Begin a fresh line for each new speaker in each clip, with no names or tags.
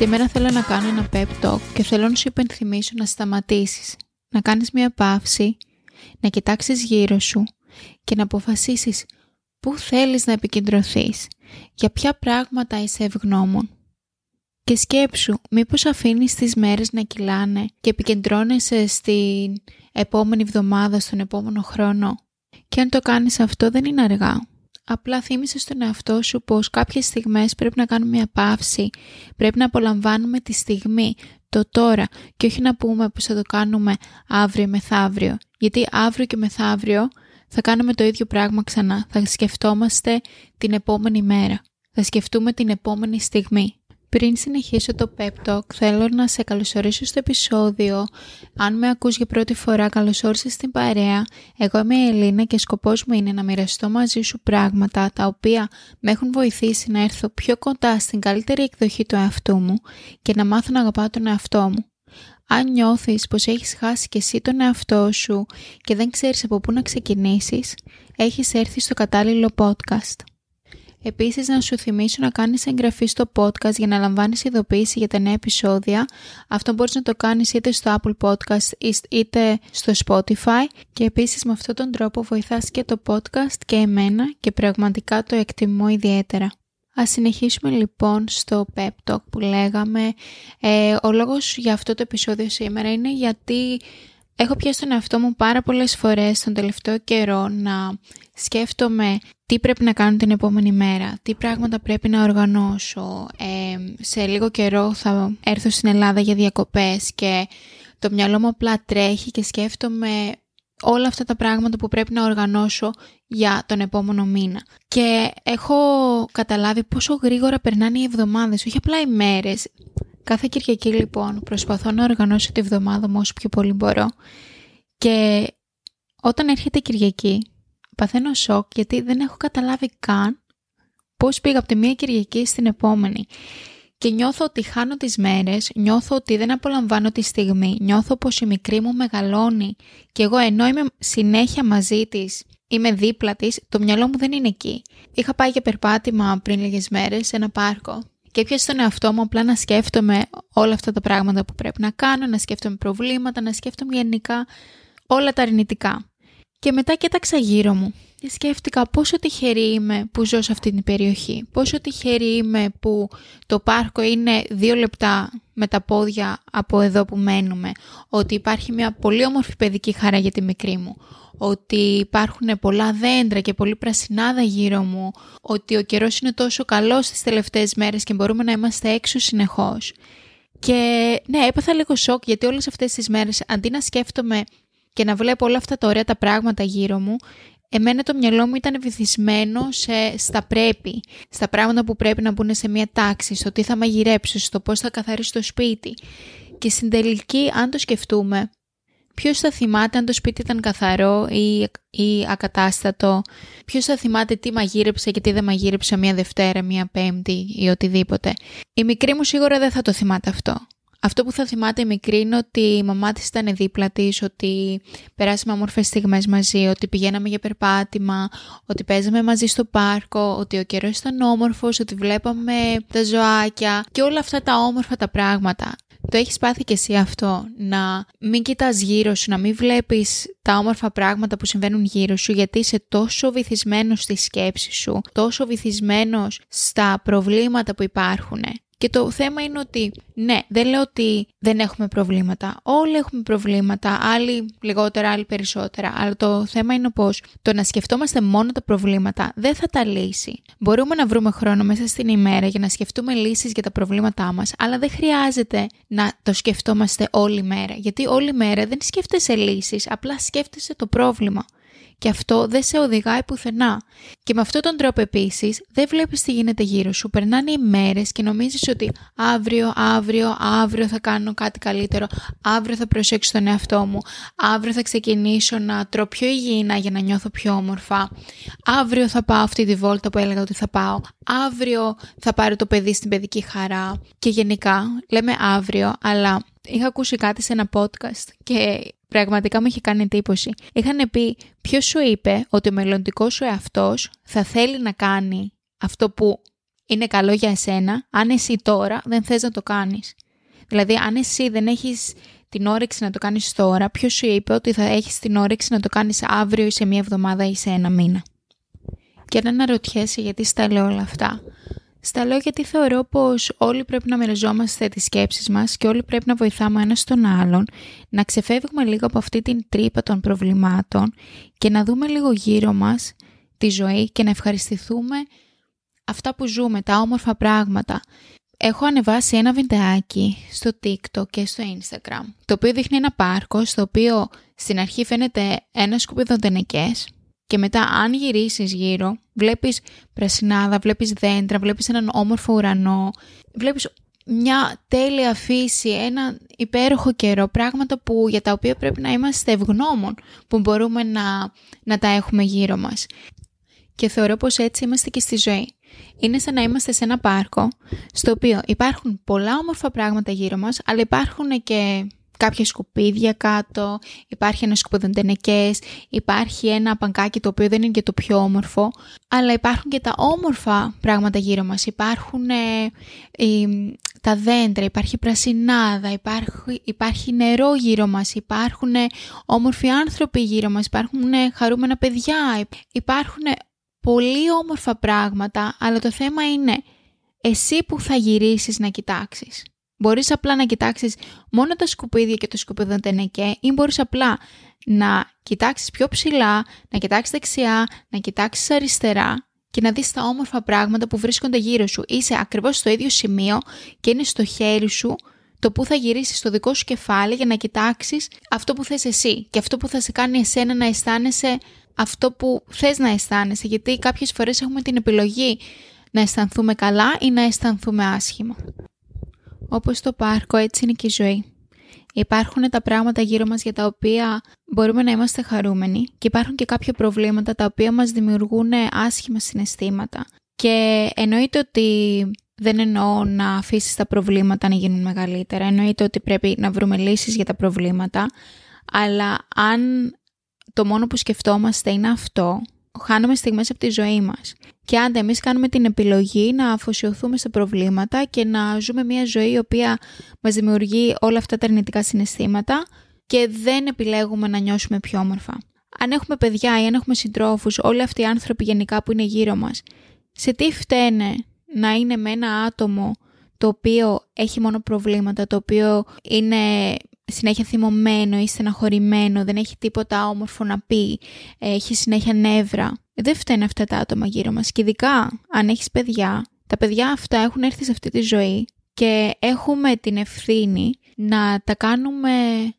Σήμερα θέλω να κάνω ένα pep talk και θέλω να σου υπενθυμίσω να σταματήσεις, να κάνεις μια παύση, να κοιτάξεις γύρω σου και να αποφασίσεις πού θέλεις να επικεντρωθείς, για ποια πράγματα είσαι ευγνώμων. Και σκέψου, μήπως αφήνεις τις μέρες να κυλάνε και επικεντρώνεσαι στην επόμενη εβδομάδα, στον επόμενο χρόνο. Και αν το κάνεις αυτό δεν είναι αργά. Απλά θύμισε στον εαυτό σου πως κάποιες στιγμές πρέπει να κάνουμε μια παύση, πρέπει να απολαμβάνουμε τη στιγμή, το τώρα και όχι να πούμε πως θα το κάνουμε αύριο μεθαύριο. Γιατί αύριο και μεθαύριο θα κάνουμε το ίδιο πράγμα ξανά. Θα σκεφτόμαστε την επόμενη μέρα. Θα σκεφτούμε την επόμενη στιγμή. Πριν συνεχίσω το pep talk, θέλω να σε καλωσορίσω στο επεισόδιο. Αν με ακούς για πρώτη φορά, καλωσόρισες στην παρέα. Εγώ είμαι η Ελίνα και σκοπός μου είναι να μοιραστώ μαζί σου πράγματα τα οποία με έχουν βοηθήσει να έρθω πιο κοντά στην καλύτερη εκδοχή του εαυτού μου και να μάθω να αγαπάω τον εαυτό μου. Αν νιώθεις πως έχεις χάσει και εσύ τον εαυτό σου και δεν ξέρεις από πού να ξεκινήσεις, έχεις έρθει στο κατάλληλο podcast. Επίσης να σου θυμίσω να κάνεις εγγραφή στο podcast για να λαμβάνεις ειδοποίηση για τα νέα επεισόδια. Αυτό μπορείς να το κάνεις είτε στο Apple Podcast είτε στο Spotify και επίσης με αυτόν τον τρόπο βοηθάς και το podcast και εμένα και πραγματικά το εκτιμώ ιδιαίτερα. Ας συνεχίσουμε λοιπόν στο pep talk που λέγαμε. Ε, ο λόγος για αυτό το επεισόδιο σήμερα είναι γιατί έχω πιάσει τον εαυτό μου πάρα πολλές φορές τον τελευταίο καιρό να σκέφτομαι τι πρέπει να κάνω την επόμενη μέρα, τι πράγματα πρέπει να οργανώσω. Ε, σε λίγο καιρό θα έρθω στην Ελλάδα για διακοπές και το μυαλό μου απλά τρέχει και σκέφτομαι όλα αυτά τα πράγματα που πρέπει να οργανώσω για τον επόμενο μήνα. Και έχω καταλάβει πόσο γρήγορα περνάνε οι εβδομάδες, όχι απλά οι μέρες. Κάθε Κυριακή λοιπόν προσπαθώ να οργανώσω τη εβδομάδα μου όσο πιο πολύ μπορώ. Και όταν έρχεται η Κυριακή παθαίνω σοκ γιατί δεν έχω καταλάβει καν πώς πήγα από τη μία Κυριακή στην επόμενη. Και νιώθω ότι χάνω τις μέρες, νιώθω ότι δεν απολαμβάνω τη στιγμή, νιώθω πως η μικρή μου μεγαλώνει και εγώ ενώ είμαι συνέχεια μαζί της, είμαι δίπλα της, το μυαλό μου δεν είναι εκεί. Είχα πάει για περπάτημα πριν λίγες μέρες σε ένα πάρκο και έπιασε τον εαυτό μου απλά να σκέφτομαι όλα αυτά τα πράγματα που πρέπει να κάνω, να σκέφτομαι προβλήματα, να σκέφτομαι γενικά όλα τα αρνητικά. Και μετά κοίταξα γύρω μου και σκέφτηκα πόσο τυχερή είμαι που ζω σε αυτή την περιοχή. Πόσο τυχερή είμαι που το πάρκο είναι δύο λεπτά με τα πόδια από εδώ που μένουμε. Ότι υπάρχει μια πολύ όμορφη παιδική χαρά για τη μικρή μου. Ότι υπάρχουν πολλά δέντρα και πολύ πρασινάδα γύρω μου. Ότι ο καιρός είναι τόσο καλός τις τελευταίες μέρες και μπορούμε να είμαστε έξω συνεχώς. Και ναι, έπαθα λίγο σοκ γιατί όλες αυτές τις μέρες αντί να σκέφτομαι και να βλέπω όλα αυτά τα ωραία τα πράγματα γύρω μου, εμένα το μυαλό μου ήταν βυθισμένο σε, στα πρέπει, στα πράγματα που πρέπει να μπουν σε μια τάξη, στο τι θα μαγειρέψω, στο πώς θα καθαρίσω το σπίτι. Και στην τελική, αν το σκεφτούμε, ποιος θα θυμάται αν το σπίτι ήταν καθαρό ή, ή ακατάστατο, ποιος θα θυμάται τι μαγείρεψε και τι δεν μαγείρεψε μια Δευτέρα, μια Πέμπτη ή οτιδήποτε; Η μικρή μου σίγουρα δεν θα το θυμάται αυτό. Αυτό που θα θυμάται η μικρή είναι ότι η μαμά της ήταν δίπλα της, ότι περάσαμε όμορφες στιγμές μαζί, ότι πηγαίναμε για περπάτημα, ότι παίζαμε μαζί στο πάρκο, ότι ο καιρός ήταν όμορφος, ότι βλέπαμε τα ζωάκια και όλα αυτά τα όμορφα τα πράγματα. Το έχεις πάθει και εσύ αυτό, να μην κοιτάς γύρω σου, να μην βλέπεις τα όμορφα πράγματα που συμβαίνουν γύρω σου γιατί είσαι τόσο βυθισμένος στη σκέψη σου, τόσο βυθισμένος στα προβλήματα που υπάρχουν και το θέμα είναι ότι, ναι, δεν λέω ότι δεν έχουμε προβλήματα. Όλοι έχουμε προβλήματα, άλλοι λιγότερα, άλλοι περισσότερα. Αλλά το θέμα είναι πως το να σκεφτόμαστε μόνο τα προβλήματα δεν θα τα λύσει. Μπορούμε να βρούμε χρόνο μέσα στην ημέρα για να σκεφτούμε λύσεις για τα προβλήματά μας, αλλά δεν χρειάζεται να το σκεφτόμαστε όλη μέρα. Γιατί όλη μέρα δεν σκέφτεσαι λύσεις, απλά σκέφτεσαι το πρόβλημα και αυτό δεν σε οδηγάει πουθενά. Και με αυτόν τον τρόπο επίσης δεν βλέπεις τι γίνεται γύρω σου. Περνάνε οι μέρες και νομίζεις ότι αύριο, αύριο, αύριο θα κάνω κάτι καλύτερο. Αύριο θα προσέξω τον εαυτό μου. Αύριο θα ξεκινήσω να τρώω πιο υγιεινά για να νιώθω πιο όμορφα. Αύριο θα πάω αυτή τη βόλτα που έλεγα ότι θα πάω. Αύριο θα πάρω το παιδί στην παιδική χαρά. Και γενικά λέμε αύριο, αλλά είχα ακούσει κάτι σε ένα podcast και πραγματικά μου είχε κάνει εντύπωση. Είχαν πει ποιος σου είπε ότι ο μελλοντικός σου εαυτός θα θέλει να κάνει αυτό που είναι καλό για εσένα, αν εσύ τώρα δεν θες να το κάνεις; Δηλαδή, αν εσύ δεν έχεις την όρεξη να το κάνεις τώρα, ποιος σου είπε ότι θα έχεις την όρεξη να το κάνεις αύριο ή σε μία εβδομάδα ή σε ένα μήνα; Και αν αναρωτιέσαι γιατί στα λέω όλα αυτά, στα λέω γιατί θεωρώ πως όλοι πρέπει να μοιραζόμαστε τις σκέψεις μας και όλοι πρέπει να βοηθάμε ένας τον άλλον, να ξεφεύγουμε λίγο από αυτή την τρύπα των προβλημάτων και να δούμε λίγο γύρω μας τη ζωή και να ευχαριστηθούμε αυτά που ζούμε, τα όμορφα πράγματα. Έχω ανεβάσει ένα βιντεάκι στο TikTok και στο Instagram, το οποίο δείχνει ένα πάρκο στο οποίο στην αρχή φαίνεται ένα σκουπίδο τενεκές και μετά αν γυρίσεις γύρω βλέπεις πρασινάδα, βλέπεις δέντρα, βλέπεις έναν όμορφο ουρανό, βλέπεις μια τέλεια φύση, ένα υπέροχο καιρό, πράγματα που, για τα οποία πρέπει να είμαστε ευγνώμων που μπορούμε να, να τα έχουμε γύρω μας. Και θεωρώ πως έτσι είμαστε και στη ζωή. Είναι σαν να είμαστε σε ένα πάρκο, στο οποίο υπάρχουν πολλά όμορφα πράγματα γύρω μας, αλλά υπάρχουν και κάποια σκουπίδια κάτω, υπάρχει ένα σκουπιδοντενεκές, υπάρχει ένα παγκάκι το οποίο δεν είναι και το πιο όμορφο, αλλά υπάρχουν και τα όμορφα πράγματα γύρω μας. Υπάρχουν ε, τα δέντρα, υπάρχει πρασινάδα, υπάρχει, υπάρχει νερό γύρω μας, υπάρχουν ε, όμορφοι άνθρωποι γύρω μας, υπάρχουν ε, χαρούμενα παιδιά, υπάρχουν πολύ όμορφα πράγματα, αλλά το θέμα είναι εσύ που θα γυρίσεις να κοιτάξεις. Μπορείς απλά να κοιτάξεις μόνο τα σκουπίδια και το σκουπιδοτενεκέ ή μπορείς απλά να κοιτάξεις πιο ψηλά, να κοιτάξεις δεξιά, να κοιτάξεις αριστερά και να δεις τα όμορφα πράγματα που βρίσκονται γύρω σου. Είσαι ακριβώς στο ίδιο σημείο και είναι στο χέρι σου το που θα γυρίσεις στο δικό σου κεφάλι για να κοιτάξεις αυτό που θες εσύ και αυτό που θα σε κάνει εσένα να αισθάνεσαι αυτό που θες να αισθάνεσαι γιατί κάποιες φορές έχουμε την επιλογή να αισθανθούμε καλά ή να αισθανθούμε άσχημα. Όπως στο πάρκο έτσι είναι και η ζωή. Υπάρχουν τα πράγματα γύρω μας για τα οποία μπορούμε να είμαστε χαρούμενοι και υπάρχουν και κάποια προβλήματα τα οποία μας δημιουργούν άσχημα συναισθήματα. Και εννοείται ότι δεν εννοώ να αφήσεις τα προβλήματα να γίνουν μεγαλύτερα, εννοείται ότι πρέπει να βρούμε λύσεις για τα προβλήματα, αλλά αν το μόνο που σκεφτόμαστε είναι αυτό, χάνουμε στιγμές από τη ζωή μας. Και αν εμείς κάνουμε την επιλογή να αφοσιωθούμε σε προβλήματα και να ζούμε μια ζωή η οποία μας δημιουργεί όλα αυτά τα αρνητικά συναισθήματα και δεν επιλέγουμε να νιώσουμε πιο όμορφα. Αν έχουμε παιδιά ή αν έχουμε συντρόφους, όλοι αυτοί οι άνθρωποι γενικά που είναι γύρω μας, σε τι φταίνε να είναι με ένα άτομο το οποίο έχει μόνο προβλήματα, το οποίο είναι συνέχεια θυμωμένο ή στεναχωρημένο, δεν έχει τίποτα όμορφο να πει, έχει συνέχεια νεύρα. Δεν φταίνουν αυτά τα άτομα γύρω μας. Και ειδικά αν έχεις παιδιά, τα παιδιά αυτά έχουν έρθει σε αυτή τη ζωή και έχουμε την ευθύνη να τα κάνουμε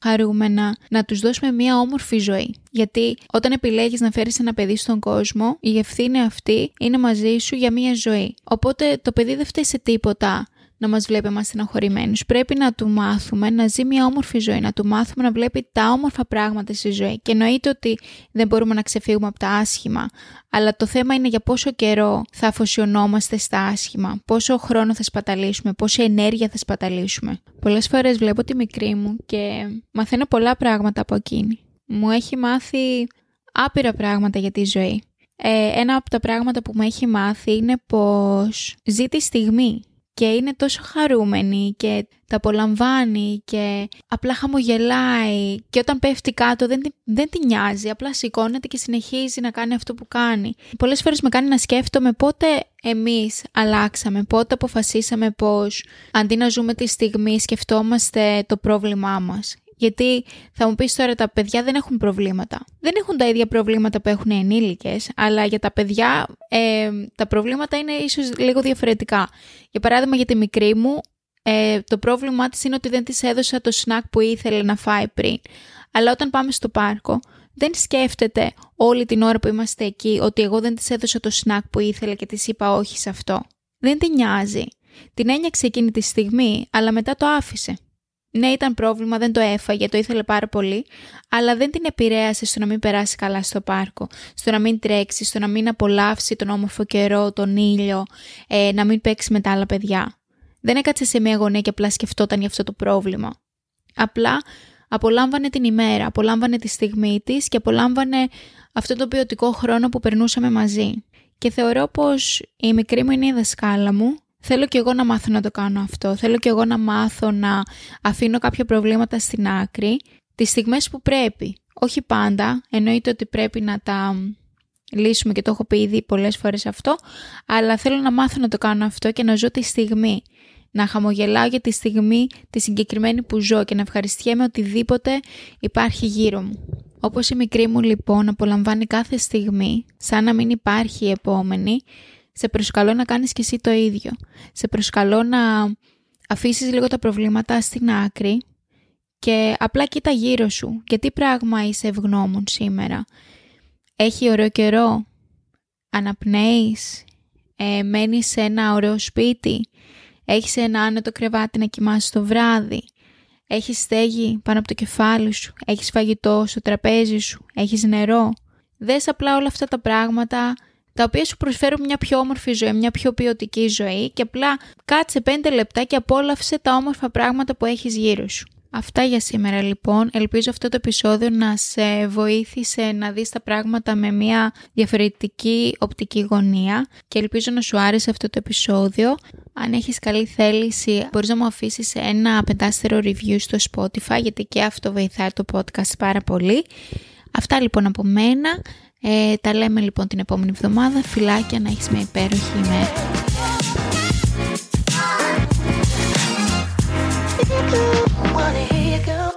χαρούμενα, να τους δώσουμε μια όμορφη ζωή. Γιατί όταν επιλέγεις να φέρεις ένα παιδί στον κόσμο, η ευθύνη αυτή είναι μαζί σου για μια ζωή. Οπότε το παιδί δεν φταίει σε τίποτα να μας βλέπει μας στεναχωρημένους. Πρέπει να του μάθουμε να ζει μια όμορφη ζωή, να του μάθουμε να βλέπει τα όμορφα πράγματα στη ζωή. Και εννοείται ότι δεν μπορούμε να ξεφύγουμε από τα άσχημα, αλλά το θέμα είναι για πόσο καιρό θα αφοσιωνόμαστε στα άσχημα, πόσο χρόνο θα σπαταλήσουμε, πόση ενέργεια θα σπαταλήσουμε. Πολλές φορές βλέπω τη μικρή μου και μαθαίνω πολλά πράγματα από εκείνη. Μου έχει μάθει άπειρα πράγματα για τη ζωή. Ε, ένα από τα πράγματα που μου έχει μάθει είναι πως ζει τη στιγμή και είναι τόσο χαρούμενη και τα απολαμβάνει και απλά χαμογελάει και όταν πέφτει κάτω δεν, δεν τη νοιάζει, απλά σηκώνεται και συνεχίζει να κάνει αυτό που κάνει. Πολλές φορές με κάνει να σκέφτομαι πότε εμείς αλλάξαμε, πότε αποφασίσαμε πως αντί να ζούμε τη στιγμή σκεφτόμαστε το πρόβλημά μας γιατί θα μου πεις τώρα τα παιδιά δεν έχουν προβλήματα. Δεν έχουν τα ίδια προβλήματα που έχουν οι ενήλικες, αλλά για τα παιδιά ε, τα προβλήματα είναι ίσως λίγο διαφορετικά. Για παράδειγμα για τη μικρή μου, ε, το πρόβλημά της είναι ότι δεν της έδωσα το σνακ που ήθελε να φάει πριν. Αλλά όταν πάμε στο πάρκο, δεν σκέφτεται όλη την ώρα που είμαστε εκεί ότι εγώ δεν της έδωσα το σνακ που ήθελε και της είπα όχι σε αυτό. Δεν την νοιάζει. Την ένιωξε εκείνη τη στιγμή, αλλά μετά το άφησε. Ναι, ήταν πρόβλημα, δεν το έφαγε, το ήθελε πάρα πολύ, αλλά δεν την επηρέασε στο να μην περάσει καλά στο πάρκο, στο να μην τρέξει, στο να μην απολαύσει τον όμορφο καιρό, τον ήλιο, ε, να μην παίξει με τα άλλα παιδιά. Δεν έκατσε σε μια γωνία και απλά σκεφτόταν για αυτό το πρόβλημα. Απλά απολάμβανε την ημέρα, απολάμβανε τη στιγμή της και απολάμβανε αυτό το ποιοτικό χρόνο που περνούσαμε μαζί. και θεωρώ πως η μικρή μου είναι η δασκάλα μου. Θέλω και εγώ να μάθω να το κάνω αυτό. Θέλω και εγώ να μάθω να αφήνω κάποια προβλήματα στην άκρη τις στιγμές που πρέπει. Όχι πάντα, εννοείται ότι πρέπει να τα λύσουμε και το έχω πει ήδη πολλές φορές αυτό, αλλά θέλω να μάθω να το κάνω αυτό και να ζω τη στιγμή. Να χαμογελάω για τη στιγμή τη συγκεκριμένη που ζω και να ευχαριστιέμαι οτιδήποτε υπάρχει γύρω μου. Όπως η μικρή μου λοιπόν απολαμβάνει κάθε στιγμή, σαν να μην υπάρχει η επόμενη, σε προσκαλώ να κάνεις και εσύ το ίδιο. Σε προσκαλώ να αφήσεις λίγο τα προβλήματα στην άκρη και απλά κοίτα γύρω σου. Και τι πράγμα είσαι ευγνώμων σήμερα. Έχει ωραίο καιρό, αναπνέεις, ε, μένεις σε ένα ωραίο σπίτι, έχεις ένα άνετο κρεβάτι να κοιμάσαι το βράδυ, έχεις στέγη πάνω από το κεφάλι σου, έχεις φαγητό στο τραπέζι σου, έχεις νερό. Δες απλά όλα αυτά τα πράγματα τα οποία σου προσφέρουν μια πιο όμορφη ζωή, μια πιο ποιοτική ζωή και απλά κάτσε πέντε λεπτά και απόλαυσε τα όμορφα πράγματα που έχεις γύρω σου. Αυτά για σήμερα λοιπόν. Ελπίζω αυτό το επεισόδιο να σε βοήθησε να δεις τα πράγματα με μια διαφορετική οπτική γωνία και ελπίζω να σου άρεσε αυτό το επεισόδιο. Αν έχεις καλή θέληση μπορείς να μου αφήσεις ένα πεντάστερο review στο Spotify γιατί και αυτό βοηθάει το podcast πάρα πολύ. Αυτά λοιπόν από μένα. Ε, τα λέμε λοιπόν την επόμενη εβδομάδα. Φιλάκια να έχεις μια υπέροχη ημέρα. wanna hear you go.